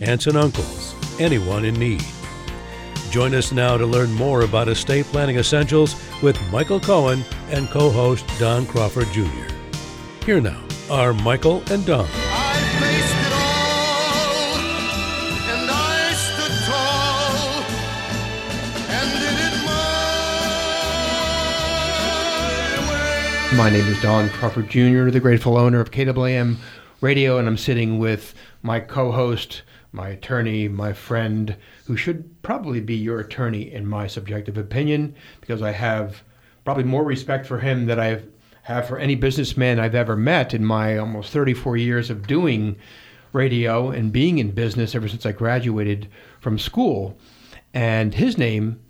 aunts and uncles, anyone in need. Join us now to learn more about estate planning essentials with Michael Cohen and co host Don Crawford Jr. Here now are Michael and Don. I faced it all, and I stood tall, and did it my. My name is Don Crawford Jr., the grateful owner of KAAM Radio, and I'm sitting with my co host, my attorney, my friend, who should probably be your attorney in my subjective opinion, because I have probably more respect for him than I have for any businessman I've ever met in my almost 34 years of doing radio and being in business ever since I graduated from school. And his name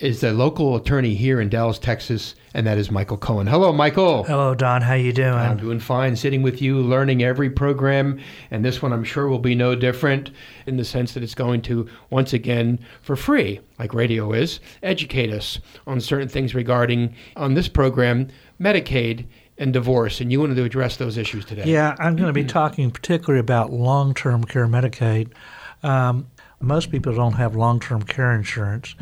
is the local attorney here in Dallas, Texas, and that is Michael Cohen. Hello, Michael. Hello, Don. How you doing? I'm doing fine, sitting with you, learning every program, and this one I'm sure will be no different in the sense that it's going to once again, for free, like radio is, educate us on certain things regarding on this program Medicaid and divorce, and you wanted to address those issues today. yeah, I'm going to be talking particularly about long-term care Medicaid. Um, most people don't have long-term care insurance,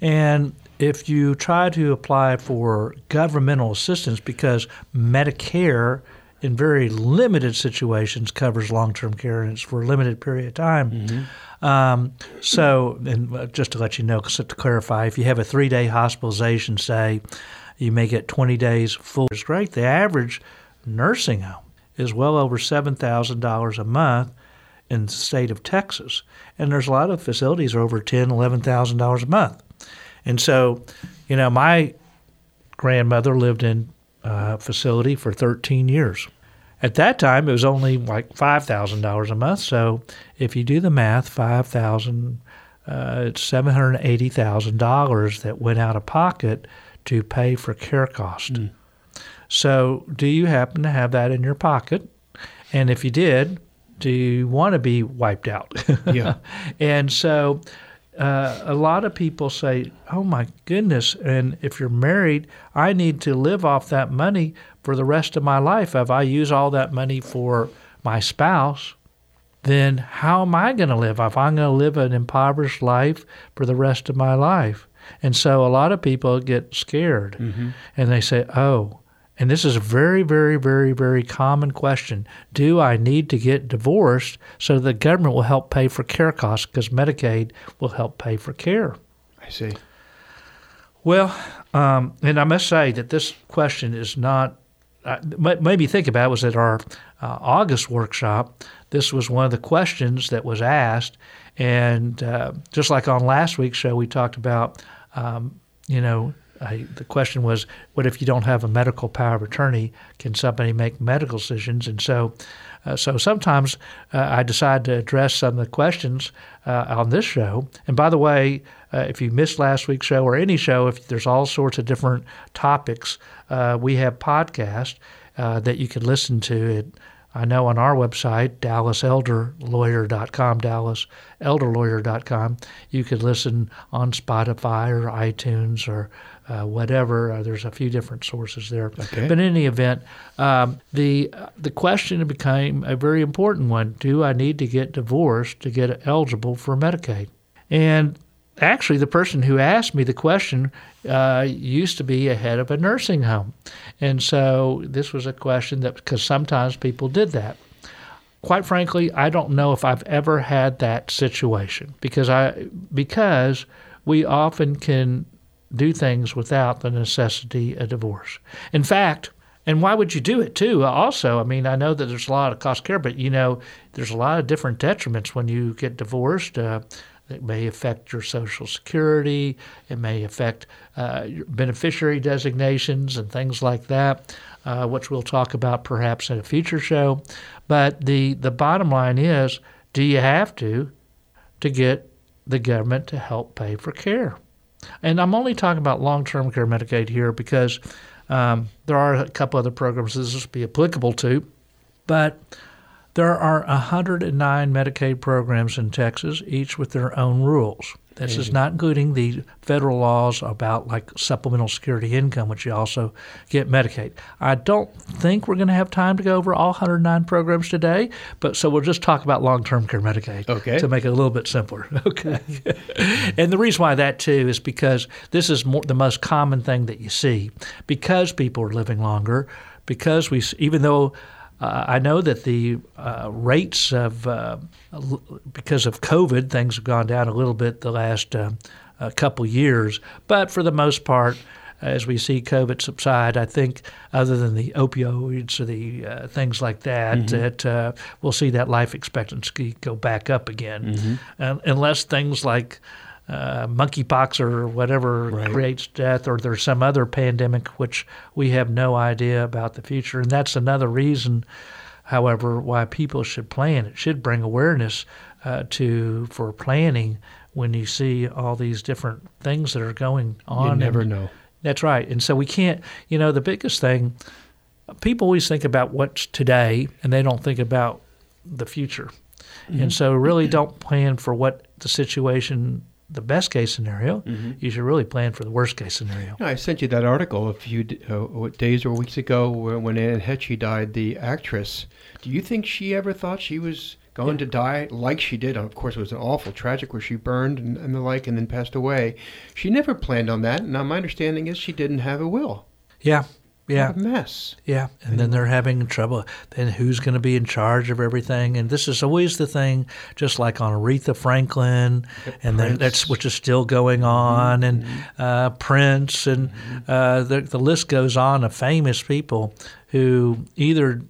and if you try to apply for governmental assistance, because Medicare in very limited situations covers long-term care and it's for a limited period of time. Um, so, and uh, just to let you know, to clarify, if you have a three-day hospitalization, say, you may get 20 days full. It's great. The average nursing home is well over $7,000 a month in the state of Texas. And there's a lot of facilities that are over $10,000, a month. And so, you know, my grandmother lived in a facility for 13 years. At that time, it was only like $5,000 a month. So if you do the math, 5000 uh, it's $780,000 that went out of pocket to pay for care cost. So, do you happen to have that in your pocket? And if you did, do you want to be wiped out? Yeah. and so, uh, a lot of people say, "Oh my goodness!" And if you're married, I need to live off that money for the rest of my life. If I use all that money for my spouse, then how am I going to live? If I'm going to live an impoverished life for the rest of my life, and so a lot of people get scared, and they say, "Oh." And this is a very, very, very, very common question. Do I need to get divorced so the government will help pay for care costs because Medicaid will help pay for care? I see. Well, um, and I must say that this question is not. Uh, made me think about it was at our uh, August workshop. This was one of the questions that was asked, and uh, just like on last week's show, we talked about, um, you know, I, the question was, what if you don't have a medical power of attorney? Can somebody make medical decisions? And so, uh, so sometimes uh, I decide to address some of the questions uh, on this show. And by the way, uh, if you missed last week's show or any show, if there's all sorts of different topics, uh, we have podcasts uh, that you can listen to. I know on our website, DallasElderLawyer.com, DallasElderLawyer.com, you could listen on Spotify or iTunes or uh, whatever. Uh, there's a few different sources there. Okay. But in any event, um, the the question became a very important one: Do I need to get divorced to get eligible for Medicaid? And actually, the person who asked me the question uh, used to be a head of a nursing home, and so this was a question that because sometimes people did that. Quite frankly, I don't know if I've ever had that situation because I because we often can do things without the necessity of divorce. In fact, and why would you do it too? Also, I mean, I know that there's a lot of cost care, but you know, there's a lot of different detriments when you get divorced. Uh, it may affect your Social Security. It may affect uh, your beneficiary designations and things like that, uh, which we'll talk about perhaps in a future show. But the, the bottom line is do you have to to get the government to help pay for care. And I'm only talking about long term care Medicaid here because um, there are a couple other programs this would be applicable to. But there are 109 Medicaid programs in Texas, each with their own rules. This is not including the federal laws about like supplemental security income, which you also get Medicaid. I don't think we're going to have time to go over all 109 programs today, but so we'll just talk about long-term care Medicaid Okay. to make it a little bit simpler. Okay. and the reason why that too is because this is more, the most common thing that you see because people are living longer, because we even though uh, I know that the uh, rates of uh, because of COVID, things have gone down a little bit the last uh, couple years, but for the most part, as we see COVID subside, I think other than the opioids or the uh, things like that, that uh, we'll see that life expectancy go back up again, Un unless things like uh, monkeypox or whatever Right. creates death, or there's some other pandemic which we have no idea about the future. And that's another reason, however, why people should plan. It should bring awareness uh, to for planning when you see all these different things that are going on. You never and- know. that's right. And so we can't, you know, the biggest thing, people always think about what's today and they don't think about the future. And so really don't plan for what the situation, the best case scenario. You should really plan for the worst case scenario. I sent you that article a few uh, days or weeks ago when Anne Heche died, the actress. Do you think she ever thought she was going to die like she did? Of course, it was an awful tragic where she burned and, and the like and then passed away. She never planned on that. Now, my understanding is she didn't have a will. Yeah. Yeah. What a mess. Yeah, and then they're having trouble. Then who's going to be in charge of everything? And this is always the thing, just like on Aretha Franklin, and then that's which is still going on, and uh, Prince, and uh, the the list goes on of famous people who either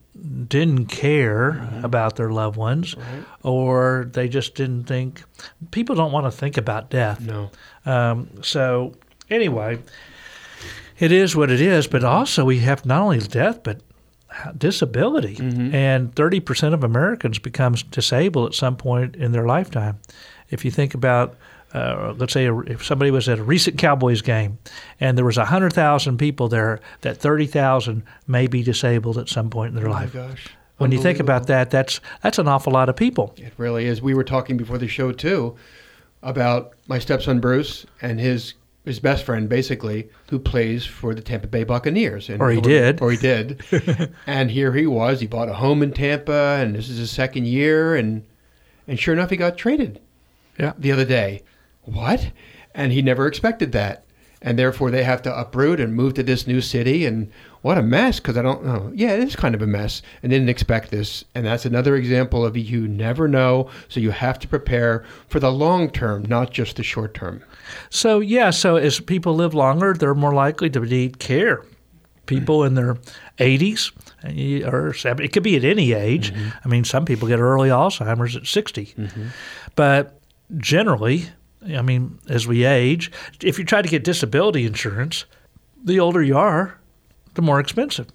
didn't care about their loved ones, or they just didn't think. People don't want to think about death. No. Um, so anyway, it is what it is. But also, we have not only death, but disability, and thirty percent of Americans becomes disabled at some point in their lifetime. If you think about, uh, let's say, if somebody was at a recent Cowboys game, and there was hundred thousand people there, that thirty thousand may be disabled at some point in their Oh life. gosh. When you think about that, that's that's an awful lot of people. It really is. We were talking before the show too about my stepson Bruce and his his best friend, basically, who plays for the Tampa Bay Buccaneers. And Or he did. Or he did. and here he was. He bought a home in Tampa, and this is his second year, and and sure enough, he got traded. Yeah. The other day. What? And he never expected that. And therefore, they have to uproot and move to this new city. And what a mess! Because I don't know. Yeah, it is kind of a mess. And didn't expect this. And that's another example of you never know. So you have to prepare for the long term, not just the short term. So yeah, so as people live longer, they're more likely to need care. People in their 80s eh, or 70, it could be at any age. Mm-hmm. I mean, some people get early Alzheimer's at 60. Mm-hmm. But generally, I mean, as we age, if you try to get disability insurance, the older you are, the more expensive.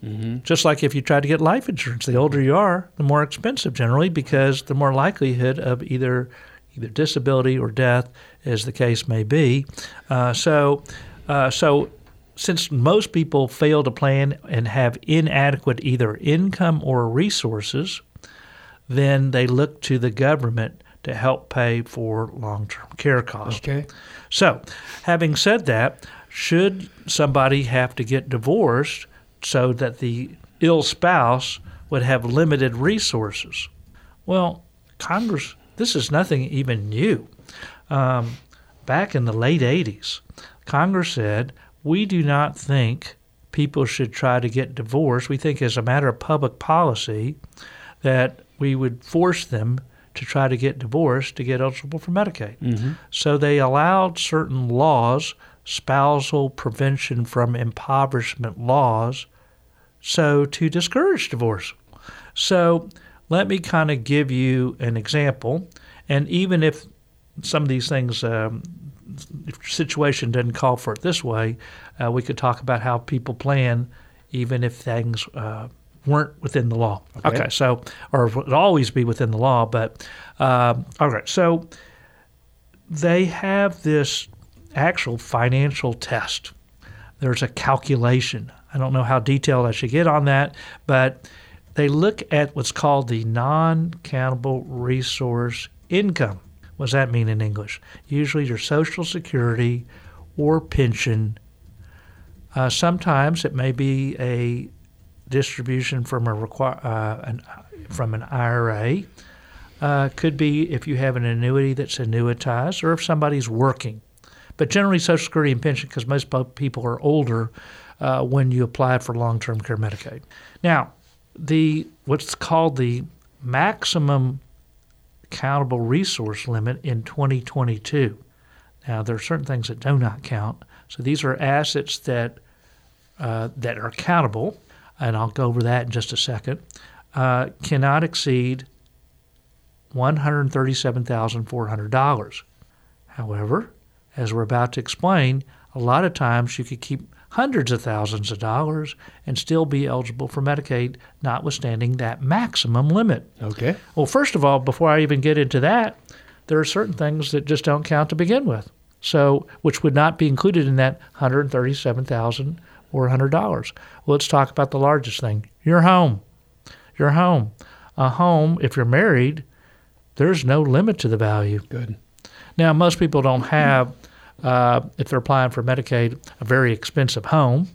Just like if you try to get life insurance, the older you are, the more expensive generally because the more likelihood of either either disability or death, as the case may be. Uh, so, uh, so since most people fail to plan and have inadequate either income or resources, then they look to the government to help pay for long-term care costs. Okay. So, having said that, should somebody have to get divorced so that the ill spouse would have limited resources? Well, Congress, this is nothing even new. Um, back in the late 80s, Congress said, we do not think people should try to get divorced. We think, as a matter of public policy, that we would force them to try to get divorced to get eligible for Medicaid. So they allowed certain laws, spousal prevention from impoverishment laws, so to discourage divorce. So let me kind of give you an example. And even if some of these things, um, if situation doesn't call for it this way, uh, we could talk about how people plan, even if things uh, weren't within the law. Okay. Okay. so or would always be within the law, but um, all right. So they have this actual financial test. There's a calculation. I don't know how detailed I should get on that, but they look at what's called the non countable resource income. What does that mean in English? Usually your Social Security or pension. Uh, sometimes it may be a distribution from a uh, an, from an IRA. Uh, could be if you have an annuity that's annuitized or if somebody's working. But generally, Social Security and pension, because most people are older uh, when you apply for long-term care Medicaid. Now, the what's called the maximum countable resource limit in 2022. Now, there are certain things that do not count. So these are assets that uh, that are countable, and I'll go over that in just a second. Uh, cannot exceed $137,400. However, as we're about to explain, a lot of times you could keep hundreds of thousands of dollars and still be eligible for Medicaid, notwithstanding that maximum limit. Okay. Well, first of all, before I even get into that, there are certain things that just don't count to begin with. So, which would not be included in that $137,400. Well, let's talk about the largest thing your home. Your home. A home, if you're married, there's no limit to the value. Good. Now, most people don't have uh, if they're applying for Medicaid, a very expensive home.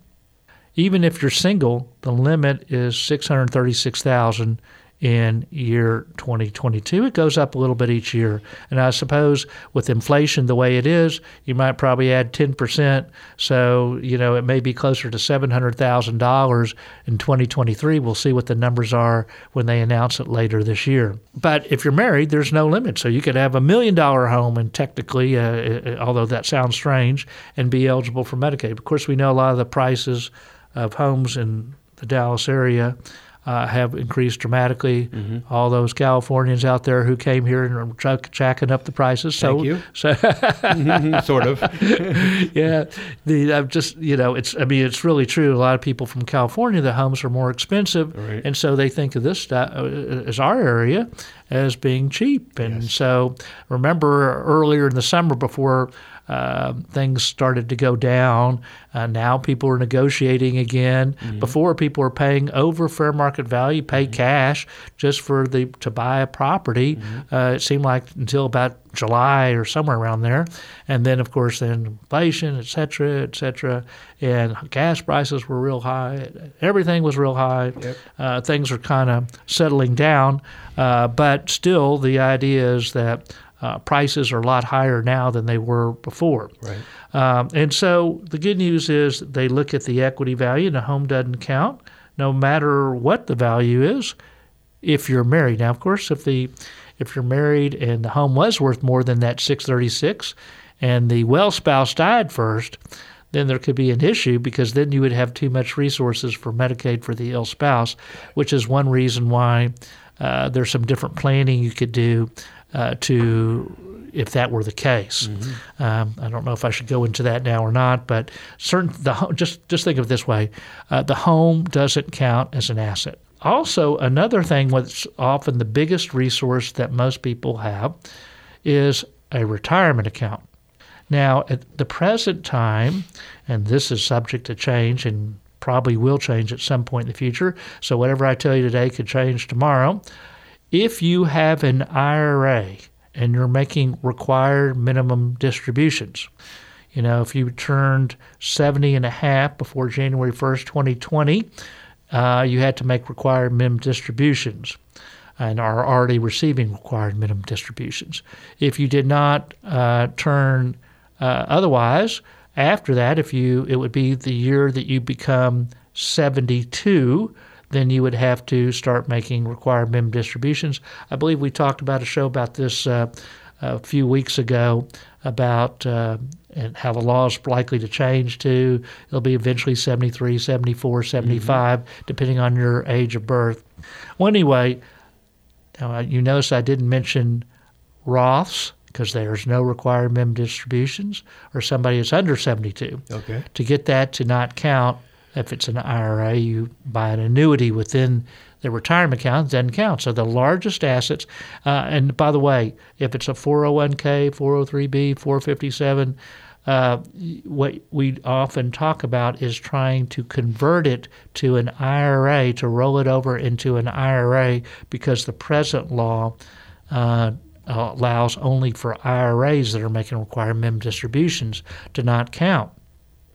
Even if you're single, the limit is 636,000 in year 2022. It goes up a little bit each year. And I suppose with inflation the way it is, you might probably add 10%. So, you know, it may be closer to $700,000 in 2023. We'll see what the numbers are when they announce it later this year. But if you're married, there's no limit. So you could have a million dollar home and technically, uh, uh although that sounds strange, and be eligible for Medicaid. Of course, we know a lot of the prices of homes in the Dallas area uh, have increased dramatically. Mm-hmm. All those Californians out there who came here and are ch- jacking up the prices. So, Thank you. So, sort of. yeah, the I'm just you know it's I mean it's really true. A lot of people from California, the homes are more expensive, right. and so they think of this uh, as our area as being cheap. And yes. so remember earlier in the summer before uh, things started to go down. Uh, now people are negotiating again. Mm-hmm. Before people were paying over fair market value, pay mm-hmm. cash just for the to buy a property. Mm-hmm. Uh, it seemed like until about July or somewhere around there, and then of course then inflation, et cetera, et cetera, and gas prices were real high. Everything was real high. Yep. Uh, things are kind of settling down, uh, but still the idea is that uh, prices are a lot higher now than they were before. Right. Um, and so the good news is they look at the equity value and the home doesn't count, no matter what the value is. If you're married, now of course, if the if you're married and the home was worth more than that 636, and the well spouse died first, then there could be an issue because then you would have too much resources for Medicaid for the ill spouse, which is one reason why uh, there's some different planning you could do uh, to if that were the case. Mm-hmm. Um, I don't know if I should go into that now or not, but certain the just just think of it this way: uh, the home doesn't count as an asset. Also, another thing, what's often the biggest resource that most people have, is a retirement account. Now, at the present time, and this is subject to change and probably will change at some point in the future. So whatever I tell you today could change tomorrow. If you have an IRA and you're making required minimum distributions, you know, if you turned 70 and a half before January 1st, 2020, uh, you had to make required minimum distributions and are already receiving required minimum distributions. If you did not uh, turn uh, otherwise, after that, if you it would be the year that you become 72 then you would have to start making required minimum distributions. I believe we talked about a show about this uh, a few weeks ago about uh, and how the law is likely to change to. It'll be eventually 73, 74, 75, mm-hmm. depending on your age of birth. Well, anyway, now you notice I didn't mention Roths because there's no required minimum distributions or somebody is under 72. Okay. To get that to not count, If it's an IRA, you buy an annuity within the retirement account, doesn't count. So the largest assets, uh, and by the way, if it's a 401k, 403b, 457, uh, what we often talk about is trying to convert it to an IRA, to roll it over into an IRA, because the present law uh, allows only for IRAs that are making required minimum distributions to not count.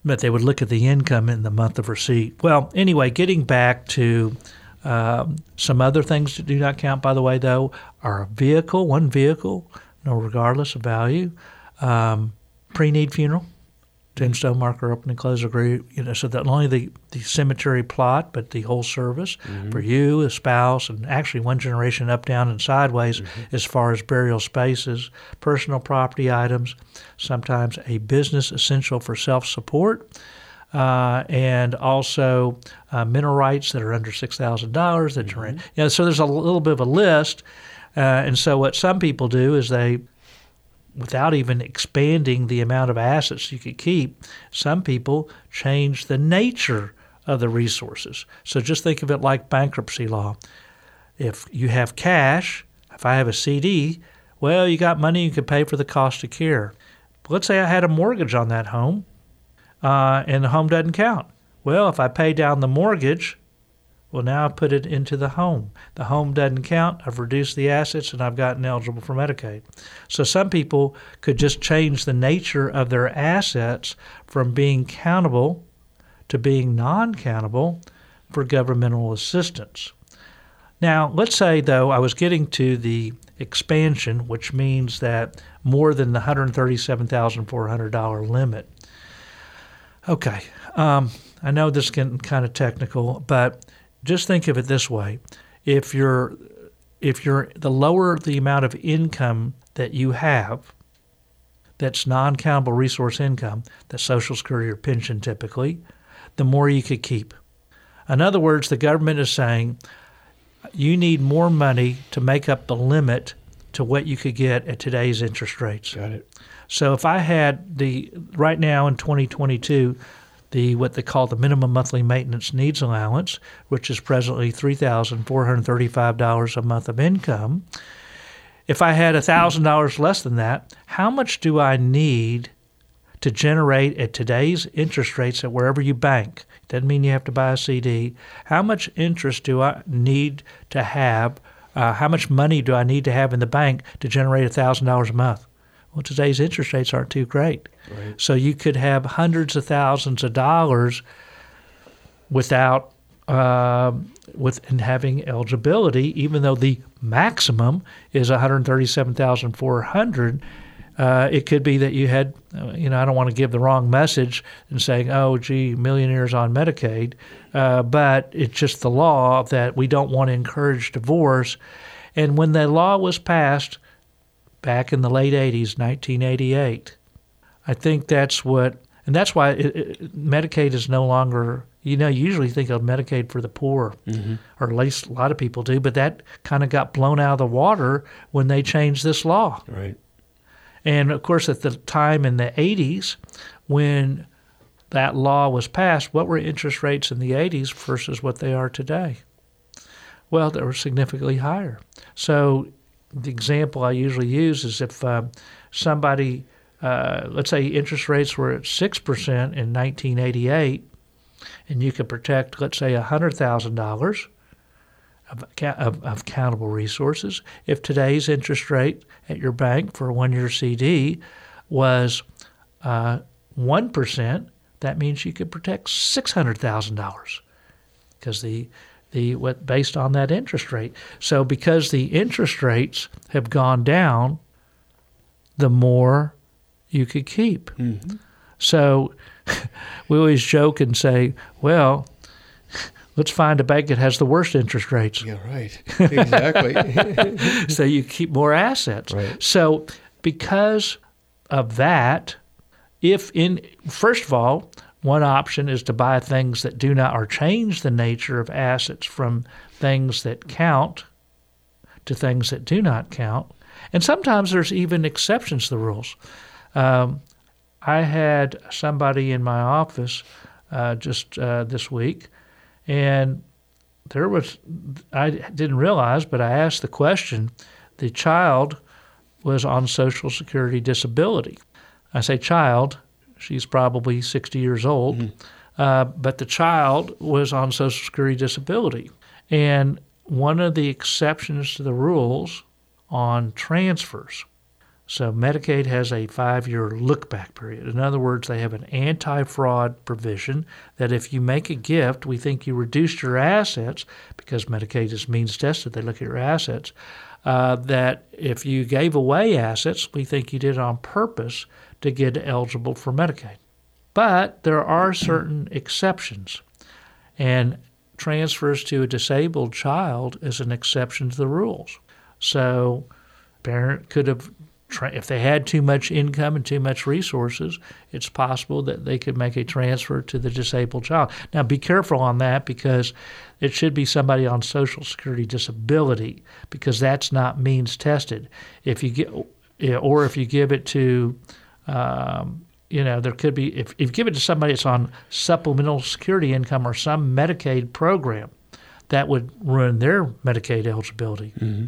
But they would look at the income in the month of receipt. Well, anyway, getting back to um, some other things that do not count, by the way, though, are a vehicle, one vehicle, no, regardless of value, um, pre-need funeral, tombstone marker, open and close agree. You know, so that not only the, the cemetery plot, but the whole service for you, a spouse, and actually one generation up, down, and sideways as far as burial spaces, personal property items, sometimes a business essential for self-support. Uh, and also uh, mineral rights that are under six thousand dollars that you're in. You know, so there's a little bit of a list, uh, and so what some people do is they without even expanding the amount of assets you could keep, some people change the nature of the resources. So just think of it like bankruptcy law. If you have cash, if I have a CD, well, you got money you can pay for the cost of care. But let's say I had a mortgage on that home, uh, and the home doesn't count. Well, if I pay down the mortgage, well, now I put it into the home. The home doesn't count. I've reduced the assets and I've gotten eligible for Medicaid. So some people could just change the nature of their assets from being countable to being non countable for governmental assistance. Now, let's say, though, I was getting to the expansion, which means that more than the $137,400 limit. Okay, um, I know this is getting kind of technical, but just think of it this way: if you're if you're the lower the amount of income that you have, that's non-countable resource income, that's Social Security or pension typically, the more you could keep. In other words, the government is saying you need more money to make up the limit to what you could get at today's interest rates. Got it. So if I had the right now in 2022, the what they call the minimum monthly maintenance needs allowance, which is presently three thousand four hundred thirty-five dollars a month of income. If I had thousand dollars less than that, how much do I need to generate at today's interest rates at wherever you bank? Doesn't mean you have to buy a CD. How much interest do I need to have? Uh, how much money do I need to have in the bank to generate thousand dollars a month? Well, today's interest rates aren't too great. Right. So you could have hundreds of thousands of dollars without uh, with and having eligibility, even though the maximum is one hundred thirty-seven thousand four hundred. Uh, it could be that you had, you know, I don't want to give the wrong message and saying, oh, gee, millionaires on Medicaid, uh, but it's just the law that we don't want to encourage divorce. And when the law was passed back in the late 80s, 1988, I think that's what, and that's why it, it, Medicaid is no longer, you know, you usually think of Medicaid for the poor, mm-hmm. or at least a lot of people do, but that kind of got blown out of the water when they changed this law. Right. And of course, at the time in the 80s, when that law was passed, what were interest rates in the 80s versus what they are today? Well, they were significantly higher. So, the example I usually use is if uh, somebody, uh, let's say interest rates were at 6% in 1988, and you could protect, let's say, $100,000 of, of, of countable resources. If today's interest rate at your bank for a one year CD was uh, 1%, that means you could protect $600,000 because the the what based on that interest rate. So because the interest rates have gone down, the more you could keep. Mm-hmm. So we always joke and say, well, let's find a bank that has the worst interest rates. Yeah, right. Exactly. so you keep more assets. Right. So because of that, if in first of all, one option is to buy things that do not or change the nature of assets from things that count to things that do not count. And sometimes there's even exceptions to the rules. Um, I had somebody in my office uh, just uh, this week, and there was I didn't realize, but I asked the question. The child was on Social Security disability. I say child. She's probably 60 years old, uh, but the child was on Social Security disability, and one of the exceptions to the rules on transfers. So Medicaid has a five year look back period. In other words, they have an anti fraud provision that if you make a gift, we think you reduced your assets because Medicaid is means tested, they look at your assets. Uh, that if you gave away assets, we think you did on purpose to get eligible for Medicaid. But there are certain exceptions. And transfers to a disabled child is an exception to the rules. So, parent could have, tra- if they had too much income and too much resources, it's possible that they could make a transfer to the disabled child. Now, be careful on that because it should be somebody on Social Security disability because that's not means tested. If you get, or if you give it to um, you know, there could be if, if you give it to somebody that's on supplemental security income or some Medicaid program, that would ruin their Medicaid eligibility. Mm-hmm.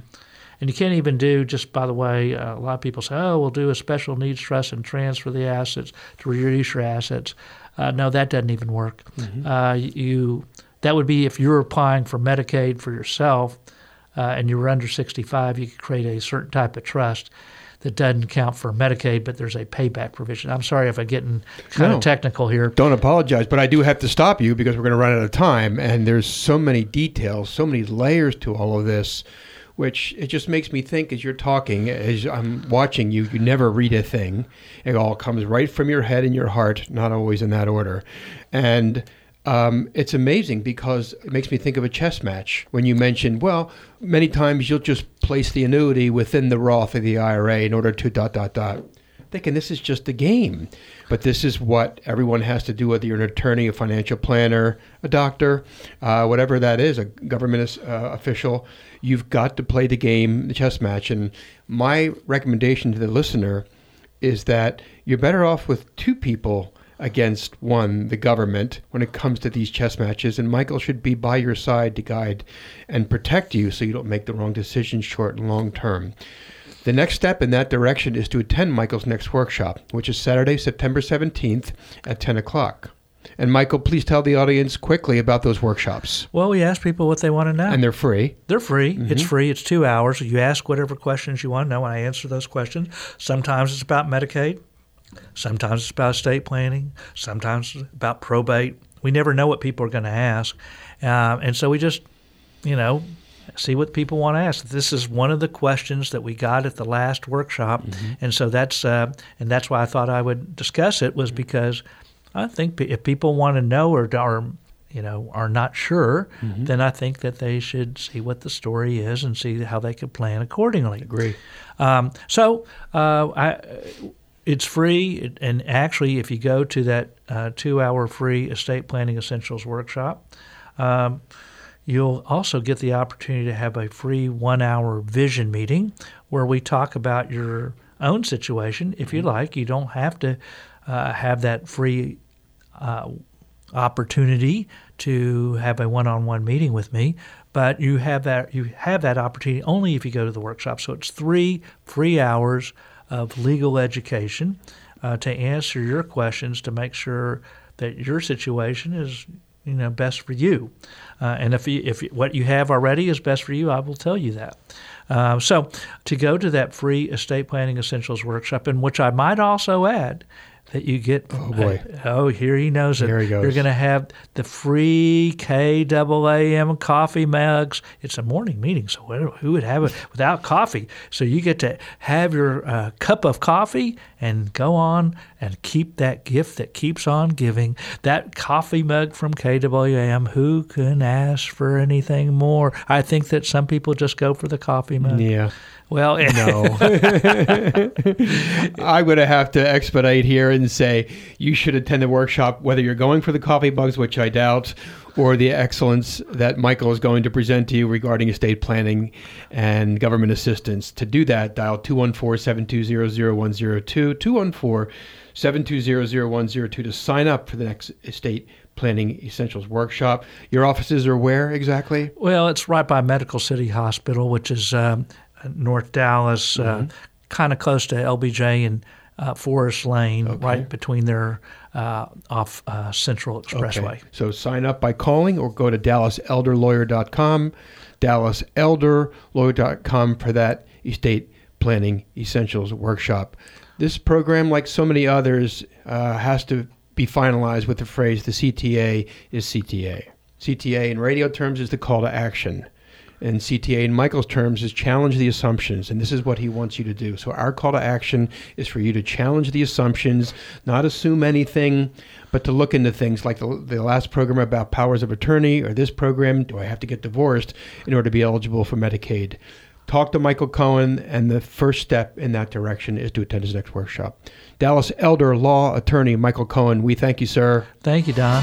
And you can't even do just by the way. Uh, a lot of people say, "Oh, we'll do a special needs trust and transfer the assets to reduce your assets." Uh, no, that doesn't even work. Mm-hmm. Uh, you that would be if you're applying for Medicaid for yourself uh, and you were under 65, you could create a certain type of trust that doesn't count for Medicaid, but there's a payback provision. I'm sorry if I'm getting kind No. of technical here. Don't apologize, but I do have to stop you because we're going to run out of time, and there's so many details, so many layers to all of this, which it just makes me think as you're talking, as I'm watching you, you never read a thing. It all comes right from your head and your heart, not always in that order, and. Um, it's amazing because it makes me think of a chess match when you mentioned, well, many times you'll just place the annuity within the Roth of the IRA in order to dot, dot, dot thinking this is just a game. But this is what everyone has to do, whether you're an attorney, a financial planner, a doctor, uh, whatever that is, a government uh, official. You've got to play the game, the chess match. And my recommendation to the listener is that you're better off with two people against one, the government, when it comes to these chess matches. And Michael should be by your side to guide and protect you so you don't make the wrong decisions short and long term. The next step in that direction is to attend Michael's next workshop, which is Saturday, September 17th at 10 o'clock. And Michael, please tell the audience quickly about those workshops. Well, we ask people what they want to know. And they're free. They're free. It's free. It's two hours. You ask whatever questions you want to know, and I answer those questions. Sometimes it's about Medicaid. Sometimes it's about estate planning. Sometimes it's about probate. We never know what people are going to ask, uh, and so we just, you know, see what people want to ask. This is one of the questions that we got at the last workshop, and so that's uh, and that's why I thought I would discuss it was because I think if people want to know or are you know are not sure, then I think that they should see what the story is and see how they could plan accordingly. Agree. Um, so uh, I, it's free, and actually, if you go to that uh, two-hour free estate planning essentials workshop, um, you'll also get the opportunity to have a free one-hour vision meeting where we talk about your own situation. If you like, you don't have to uh, have that free uh, opportunity to have a one-on-one meeting with me, but you have that you have that opportunity only if you go to the workshop. So it's three free hours of legal education uh, to answer your questions to make sure that your situation is you know best for you. Uh, and if you, if what you have already is best for you, I will tell you that. Uh, so to go to that free estate planning essentials workshop, in which I might also add that you get. Oh, boy. oh, here he knows it. Here he goes. You're going to have the free KAAM coffee mugs. It's a morning meeting, so who who would have it without coffee? So you get to have your uh, cup of coffee and go on and keep that gift that keeps on giving. That coffee mug from KAAM. Who can ask for anything more? I think that some people just go for the coffee mug. Yeah. Well, No. I'm going to have to expedite here and say you should attend the workshop, whether you're going for the coffee bugs, which I doubt, or the excellence that Michael is going to present to you regarding estate planning and government assistance. To do that, dial 214 720 0102, 214 720 0102 to sign up for the next estate planning essentials workshop. Your offices are where exactly? Well, it's right by Medical City Hospital, which is um, North Dallas, uh, kind of close to LBJ and uh, Forest Lane, right between their uh, off uh, Central Expressway. Okay. So sign up by calling or go to dallaselderlawyer.com, dallaselderlawyer.com for that estate planning essentials workshop. This program, like so many others, uh, has to be finalized with the phrase the CTA is CTA. CTA in radio terms is the call to action. And CTA in Michael's terms is challenge the assumptions. And this is what he wants you to do. So our call to action is for you to challenge the assumptions, not assume anything, but to look into things like the, the last program about powers of attorney or this program, do I have to get divorced in order to be eligible for Medicaid? Talk to Michael Cohen, and the first step in that direction is to attend his next workshop. Dallas Elder Law Attorney Michael Cohen, we thank you, sir. Thank you, Don.